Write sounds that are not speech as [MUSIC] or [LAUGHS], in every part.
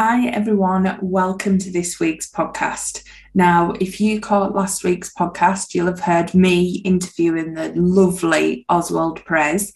Hi, everyone. Welcome to this week's podcast. Now, if you caught last week's podcast, you'll have heard me interviewing the lovely Oswald Perez.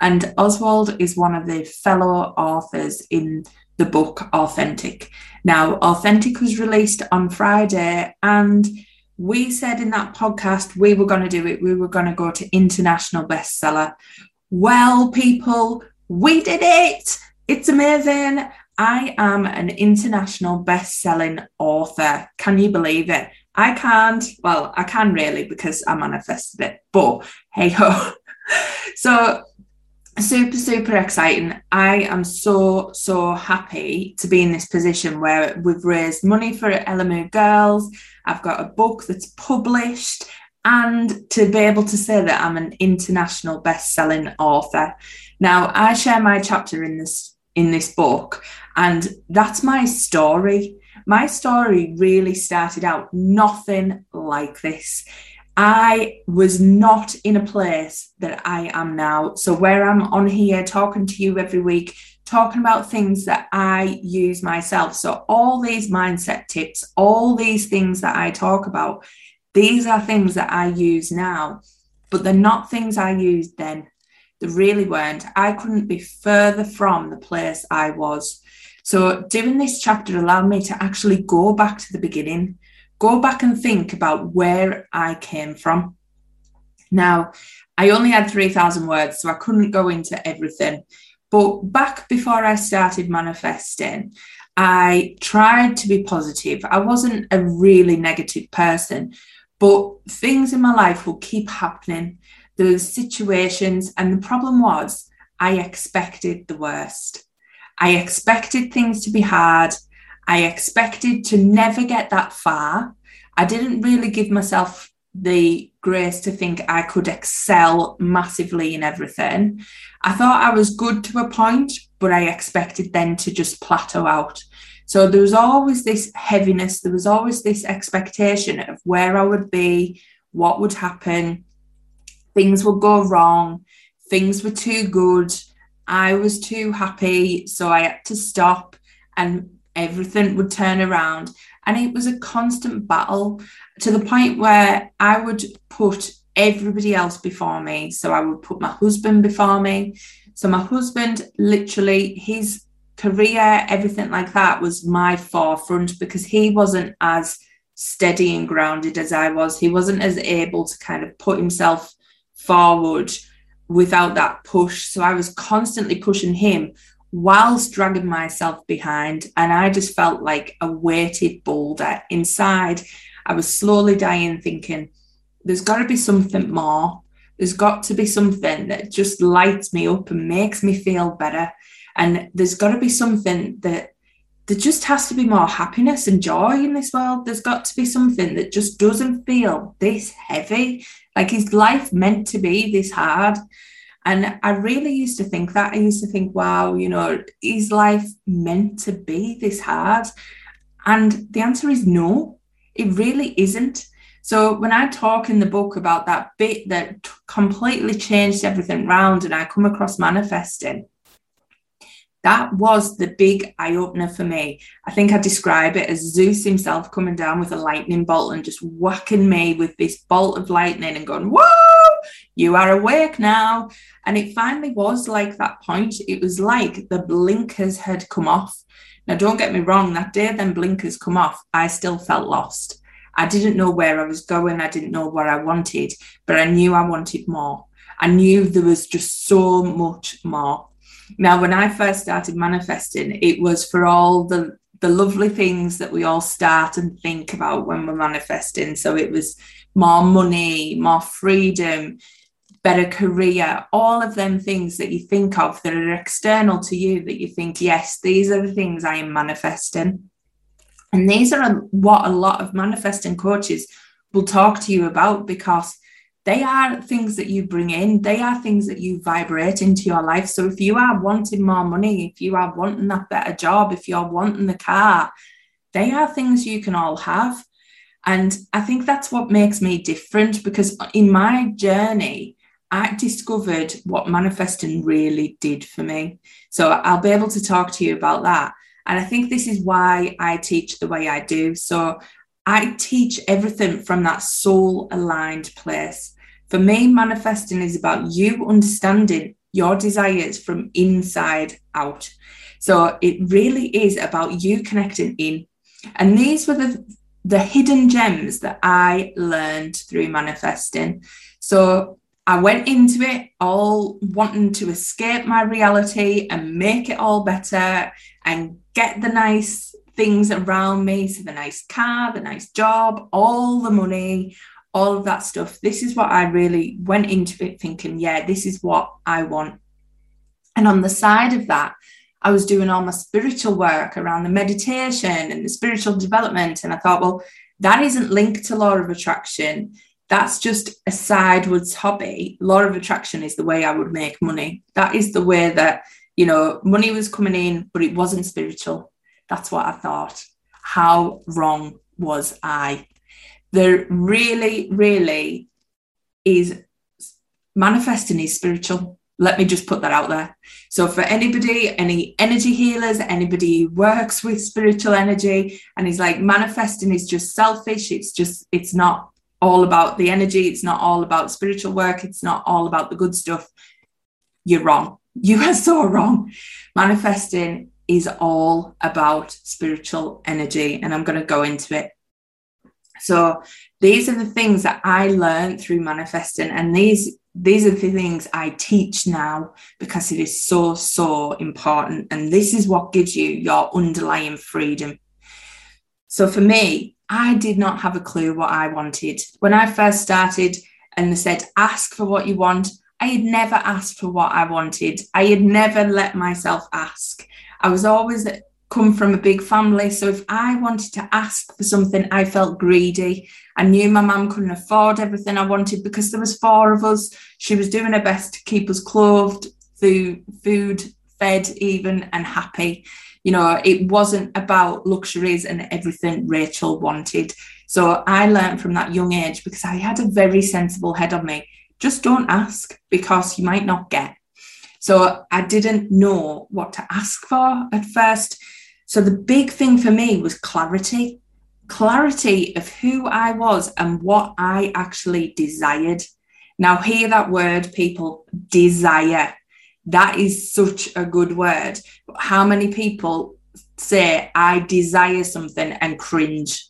And Oswald is one of the fellow authors in the book Authentic. Now, Authentic was released on Friday, and we said in that podcast we were going to do it. We were going to go to international bestseller. Well, people, we did it. It's amazing. I am an international best-selling author. Can you believe it? I can't. Well, I can really because I manifested it. But hey ho. [LAUGHS] so super super exciting i am so so happy to be in this position where we've raised money for Elamu girls i've got a book that's published and to be able to say that i'm an international best-selling author now i share my chapter in this in this book and that's my story my story really started out nothing like this I was not in a place that I am now. So, where I'm on here talking to you every week, talking about things that I use myself. So, all these mindset tips, all these things that I talk about, these are things that I use now, but they're not things I used then. They really weren't. I couldn't be further from the place I was. So, doing this chapter allowed me to actually go back to the beginning go back and think about where I came from. Now, I only had 3,000 words, so I couldn't go into everything. But back before I started manifesting, I tried to be positive. I wasn't a really negative person, but things in my life will keep happening. Those situations, and the problem was I expected the worst. I expected things to be hard. I expected to never get that far. I didn't really give myself the grace to think I could excel massively in everything. I thought I was good to a point, but I expected then to just plateau out. So there was always this heaviness, there was always this expectation of where I would be, what would happen, things would go wrong, things were too good, I was too happy, so I had to stop and everything would turn around. And it was a constant battle to the point where I would put everybody else before me. So I would put my husband before me. So my husband, literally, his career, everything like that was my forefront because he wasn't as steady and grounded as I was. He wasn't as able to kind of put himself forward without that push. So I was constantly pushing him whilst dragging myself behind. And I just felt like a weighted boulder inside. I was slowly dying, thinking, there's got to be something more. There's got to be something that just lights me up and makes me feel better. And there's got to be something that there just has to be more happiness and joy in this world. There's got to be something that just doesn't feel this heavy. Like is life meant to be this hard? And I really used to think that. I used to think, wow, you know, is life meant to be this hard? And the answer is no, it really isn't. So when I talk in the book about that bit that t- completely changed everything round and I come across manifesting, that was the big eye opener for me. I think I describe it as Zeus himself coming down with a lightning bolt and just whacking me with this bolt of lightning and going, Whoa, you are awake now. And it finally was like that point. It was like the blinkers had come off. Now, don't get me wrong, that day then blinkers come off, I still felt lost. I didn't know where I was going. I didn't know what I wanted, but I knew I wanted more. I knew there was just so much more. Now, when I first started manifesting, it was for all the the lovely things that we all start and think about when we're manifesting. So it was more money, more freedom, better career, all of them things that you think of that are external to you that you think, yes, these are the things I am manifesting. And these are what a lot of manifesting coaches will talk to you about because they are things that you bring in, they are things that you vibrate into your life. So if you are wanting more money, if you are wanting that better job, if you're wanting the car, they are things you can all have. And I think that's what makes me different because in my journey, I discovered what manifesting really did for me. So I'll be able to talk to you about that. And I think this is why I teach the way I do. So I teach everything from that soul aligned place. For me, manifesting is about you understanding your desires from inside out. So it really is about you connecting in. And these were the, the hidden gems that I learned through manifesting. So I went into it all wanting to escape my reality and make it all better and get the nice things around me. So, the nice car, the nice job, all the money, all of that stuff. This is what I really went into it thinking, yeah, this is what I want. And on the side of that, I was doing all my spiritual work around the meditation and the spiritual development. And I thought, well, that isn't linked to law of attraction. That's just a sidewards hobby. Law of attraction is the way I would make money. That is the way that, you know, money was coming in, but it wasn't spiritual. That's what I thought. How wrong was I? There really, really is manifesting is spiritual. Let me just put that out there. So, for anybody, any energy healers, anybody who works with spiritual energy, and is like, manifesting is just selfish. It's just, it's not all about the energy. It's not all about spiritual work. It's not all about the good stuff. You're wrong. You are so wrong. Manifesting is all about spiritual energy. And I'm going to go into it so these are the things that I learned through manifesting, and these these are the things I teach now because it is so so important, and this is what gives you your underlying freedom. So for me, I did not have a clue what I wanted when I first started, and they said ask for what you want. I had never asked for what I wanted. I had never let myself ask. I was always come from a big family. So if I wanted to ask for something, I felt greedy. I knew my mum couldn't afford everything I wanted because there was four of us. She was doing her best to keep us clothed, food, fed, even and happy. You know, it wasn't about luxuries and everything Rachel wanted. So I learned from that young age because I had a very sensible head on me. Just don't ask because you might not get. So I didn't know what to ask for at first. So the big thing for me was clarity clarity of who I was and what I actually desired. Now, hear that word, people desire. That is such a good word. How many people say, I desire something and cringe?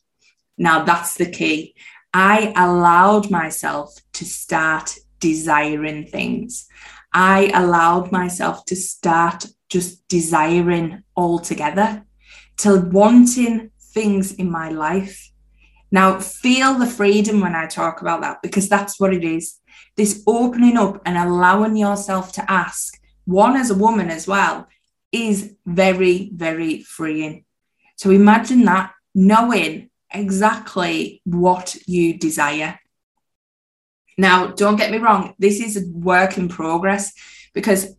Now, that's the key. I allowed myself to start desiring things. I allowed myself to start just desiring altogether to wanting things in my life. Now, feel the freedom when I talk about that because that's what it is. This opening up and allowing yourself to ask, one as a woman as well, is very, very freeing. So imagine that knowing exactly what you desire. Now, don't get me wrong, this is a work in progress because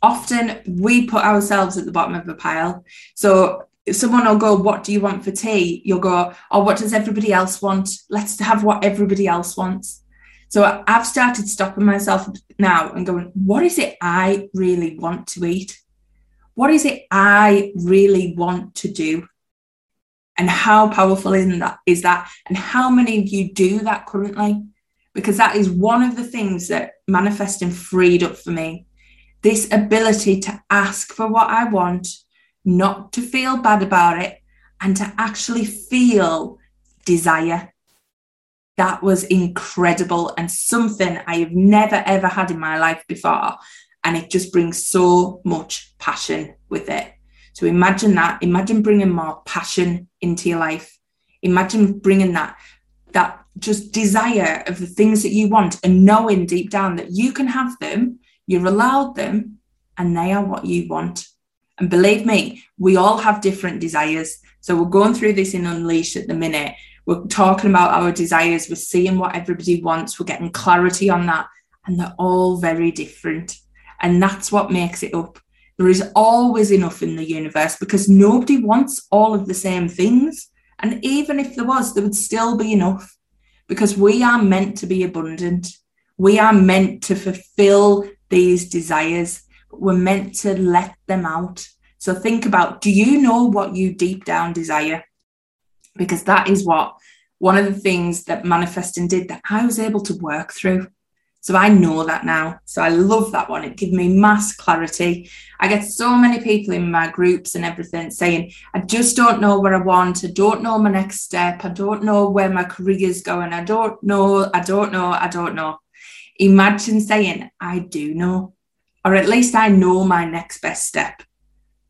often we put ourselves at the bottom of a pile. So if someone will go, What do you want for tea? You'll go, Oh, what does everybody else want? Let's have what everybody else wants. So I've started stopping myself now and going, What is it I really want to eat? What is it I really want to do? And how powerful is that? Is that? And how many of you do that currently? Because that is one of the things that manifesting freed up for me. This ability to ask for what I want not to feel bad about it, and to actually feel desire. That was incredible and something I have never ever had in my life before. And it just brings so much passion with it. So imagine that. Imagine bringing more passion into your life. Imagine bringing that that just desire of the things that you want and knowing deep down that you can have them, you're allowed them, and they are what you want. And believe me, we all have different desires. So we're going through this in Unleash at the minute. We're talking about our desires, we're seeing what everybody wants, we're getting clarity on that, and they're all very different. And that's what makes it up. There is always enough in the universe because nobody wants all of the same things. And even if there was, there would still be enough because we are meant to be abundant. We are meant to fulfill these desires. We're meant to let them out. So think about do you know what you deep down desire? Because that is what one of the things that manifesting did that I was able to work through. So I know that now. So I love that one. It gives me mass clarity. I get so many people in my groups and everything saying, I just don't know where I want. I don't know my next step. I don't know where my career is going. I don't know. I don't know. I don't know. Imagine saying, I do know, or at least I know my next best step.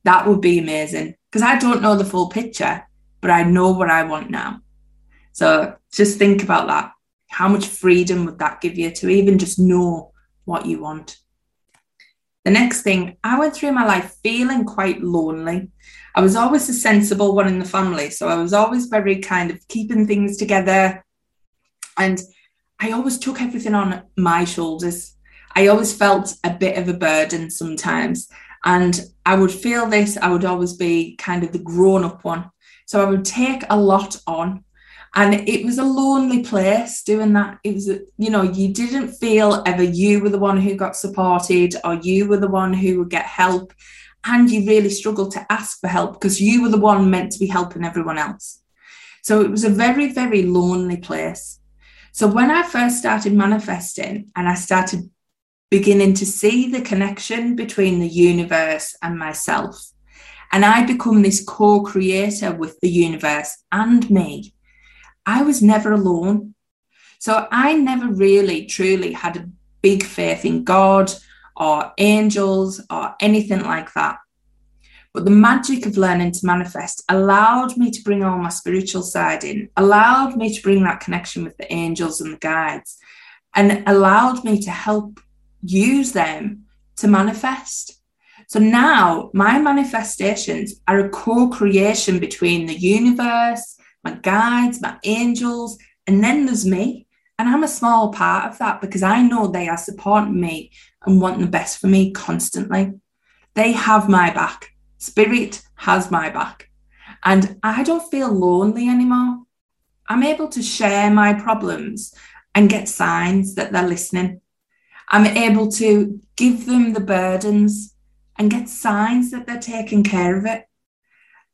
That would be amazing because I don't know the full picture, but I know what I want now. So just think about that how much freedom would that give you to even just know what you want? The next thing, I went through my life feeling quite lonely. I was always the sensible one in the family. So I was always very kind of keeping things together. And I always took everything on my shoulders. I always felt a bit of a burden sometimes. And I would feel this, I would always be kind of the grown up one. So I would take a lot on and it was a lonely place doing that it was you know you didn't feel ever you were the one who got supported or you were the one who would get help and you really struggled to ask for help because you were the one meant to be helping everyone else so it was a very very lonely place so when i first started manifesting and i started beginning to see the connection between the universe and myself and i become this co-creator with the universe and me I was never alone. So I never really truly had a big faith in God or angels or anything like that. But the magic of learning to manifest allowed me to bring all my spiritual side in, allowed me to bring that connection with the angels and the guides, and allowed me to help use them to manifest. So now my manifestations are a co creation between the universe, my guides, my angels, and then there's me. And I'm a small part of that because I know they are supporting me and want the best for me constantly. They have my back. Spirit has my back. And I don't feel lonely anymore. I'm able to share my problems and get signs that they're listening. I'm able to give them the burdens and get signs that they're taking care of it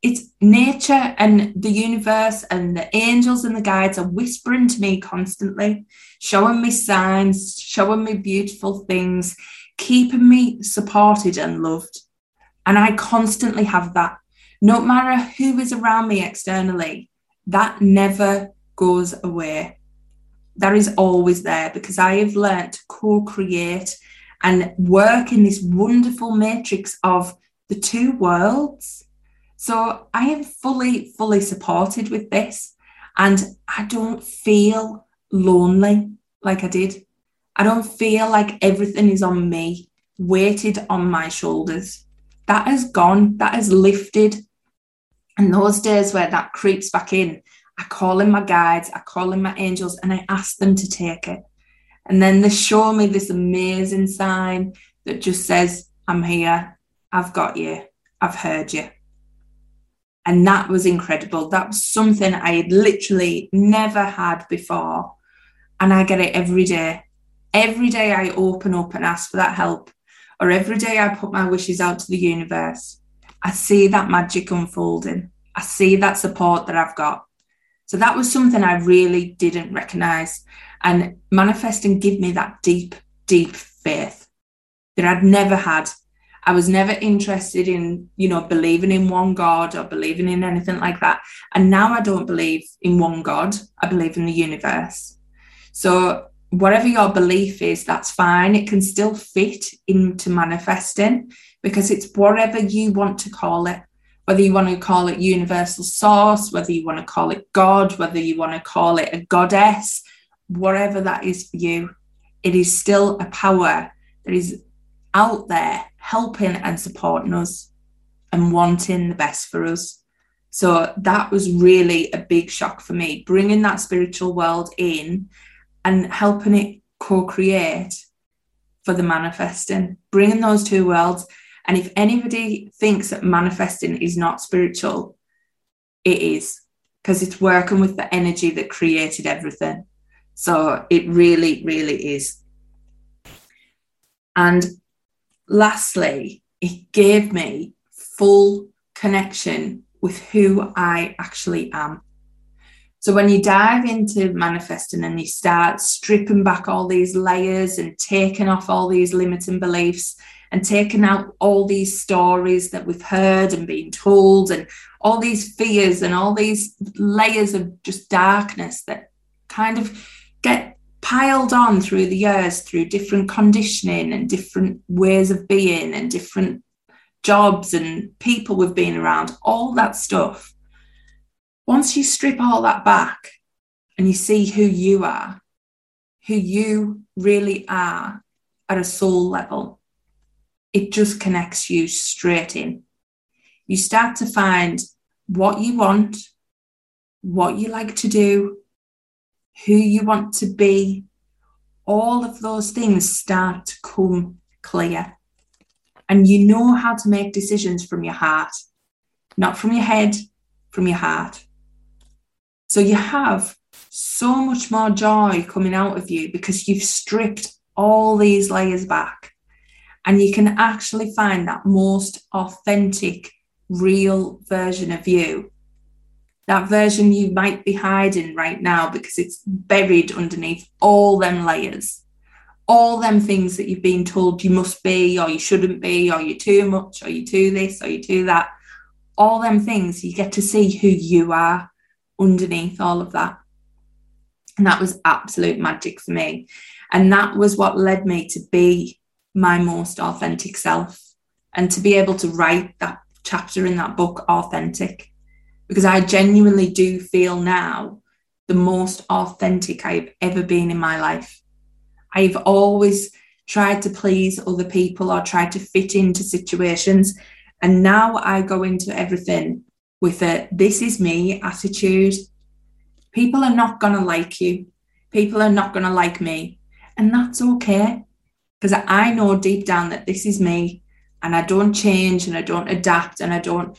it's nature and the universe and the angels and the guides are whispering to me constantly, showing me signs, showing me beautiful things, keeping me supported and loved. And I constantly have that. No matter who is around me externally, that never goes away. That is always there because I have learned to co create and work in this wonderful matrix of the two worlds so I am fully, fully supported with this. And I don't feel lonely like I did. I don't feel like everything is on me, weighted on my shoulders. That has gone, that has lifted. And those days where that creeps back in, I call in my guides, I call in my angels, and I ask them to take it. And then they show me this amazing sign that just says, I'm here, I've got you, I've heard you. And that was incredible. That was something I had literally never had before. And I get it every day. Every day I open up and ask for that help, or every day I put my wishes out to the universe, I see that magic unfolding. I see that support that I've got. So that was something I really didn't recognize. And manifesting give me that deep, deep faith that I'd never had I was never interested in, you know, believing in one God or believing in anything like that. And now I don't believe in one God, I believe in the universe. So, whatever your belief is, that's fine. It can still fit into manifesting because it's whatever you want to call it, whether you want to call it universal source, whether you want to call it God, whether you want to call it a goddess, whatever that is for you, it is still a power that is out there helping and supporting us and wanting the best for us. So that was really a big shock for me, bringing that spiritual world in and helping it co create for the manifesting, bringing those two worlds. And if anybody thinks that manifesting is not spiritual, it is because it's working with the energy that created everything. So it really, really is. And lastly, it gave me full connection with who I actually am. So when you dive into manifesting and you start stripping back all these layers and taking off all these limiting beliefs and taking out all these stories that we've heard and been told and all these fears and all these layers of just darkness that kind of get piled on through the years through different conditioning and different ways of being and different jobs and people we've been around, all that stuff. Once you strip all that back and you see who you are, who you really are at a soul level, it just connects you straight in. You start to find what you want, what you like to do, who you want to be. All of those things start to come clear. And you know how to make decisions from your heart, not from your head, from your heart. So you have so much more joy coming out of you because you've stripped all these layers back and you can actually find that most authentic, real version of you. That version you might be hiding right now because it's buried underneath all them layers, all them things that you've been told you must be, or you shouldn't be, or you're too much, or you too this, or you too that. All them things, you get to see who you are underneath all of that. And that was absolute magic for me. And that was what led me to be my most authentic self and to be able to write that chapter in that book authentic. Because I genuinely do feel now the most authentic I've ever been in my life. I've always tried to please other people or tried to fit into situations. And now I go into everything with a this is me attitude. People are not going to like you. People are not going to like me. And that's okay. Because I know deep down that this is me and I don't change and I don't adapt and I don't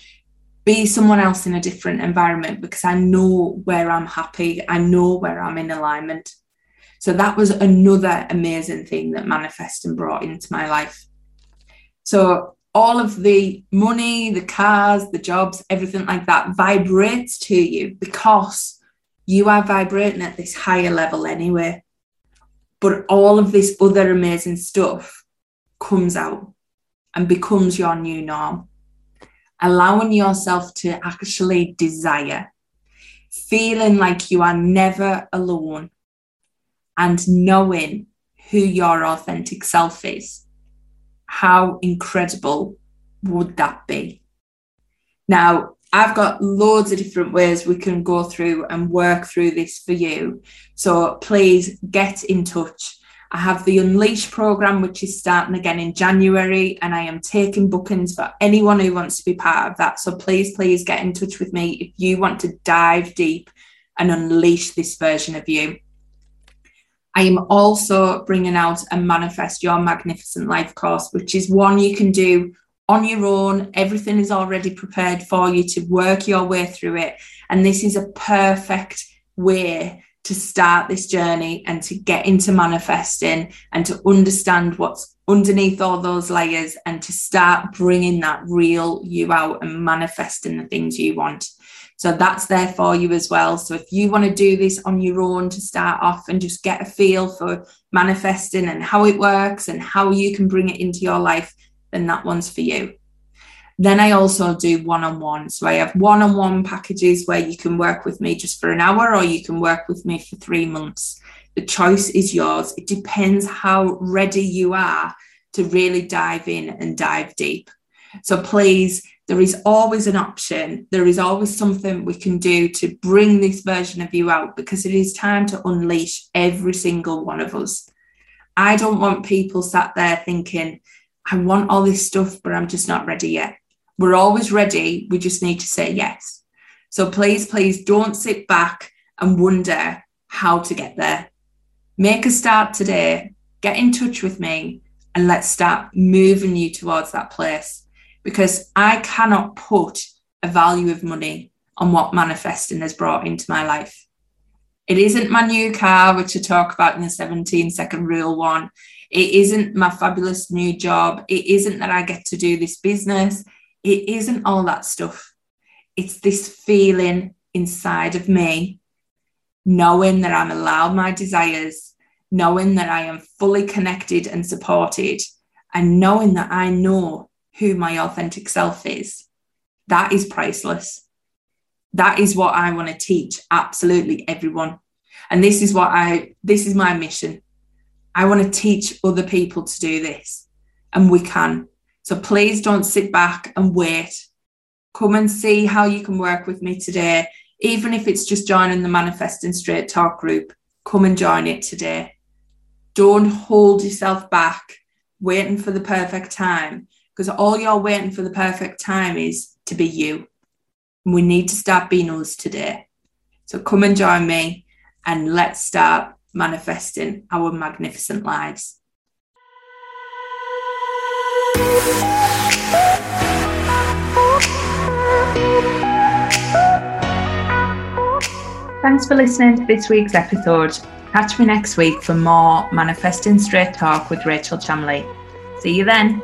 be someone else in a different environment because I know where I'm happy. I know where I'm in alignment. So that was another amazing thing that manifesting brought into my life. So all of the money, the cars, the jobs, everything like that vibrates to you because you are vibrating at this higher level anyway. But all of this other amazing stuff comes out and becomes your new norm. Allowing yourself to actually desire, feeling like you are never alone, and knowing who your authentic self is how incredible would that be? Now, I've got loads of different ways we can go through and work through this for you. So please get in touch. I have the Unleash program, which is starting again in January, and I am taking bookings for anyone who wants to be part of that. So please, please get in touch with me if you want to dive deep and unleash this version of you. I am also bringing out a Manifest Your Magnificent Life course, which is one you can do on your own. Everything is already prepared for you to work your way through it. And this is a perfect way to start this journey and to get into manifesting and to understand what's underneath all those layers and to start bringing that real you out and manifesting the things you want. So that's there for you as well. So if you want to do this on your own to start off and just get a feel for manifesting and how it works and how you can bring it into your life, then that one's for you. Then I also do one on one. So I have one on one packages where you can work with me just for an hour or you can work with me for three months. The choice is yours. It depends how ready you are to really dive in and dive deep. So please there is always an option. There is always something we can do to bring this version of you out because it is time to unleash every single one of us. I don't want people sat there thinking, I want all this stuff, but I'm just not ready yet. We're always ready. We just need to say yes. So please, please don't sit back and wonder how to get there. Make a start today. Get in touch with me and let's start moving you towards that place because I cannot put a value of money on what manifesting has brought into my life. It isn't my new car, which I talk about in the 17 second rule one. It isn't my fabulous new job. It isn't that I get to do this business. It isn't all that stuff. It's this feeling inside of me, knowing that I'm allowed my desires, knowing that I am fully connected and supported, and knowing that I know who my authentic self is, that is priceless. That is what I want to teach absolutely everyone. And this is what I, this is my mission. I want to teach other people to do this, and we can. So please don't sit back and wait. Come and see how you can work with me today. Even if it's just joining the Manifesting Straight Talk group, come and join it today. Don't hold yourself back waiting for the perfect time because all you're waiting for the perfect time is to be you. We need to start being us today. So come and join me and let's start manifesting our magnificent lives. Thanks for listening to this week's episode. Catch me next week for more Manifesting Straight Talk with Rachel Chamley. See you then.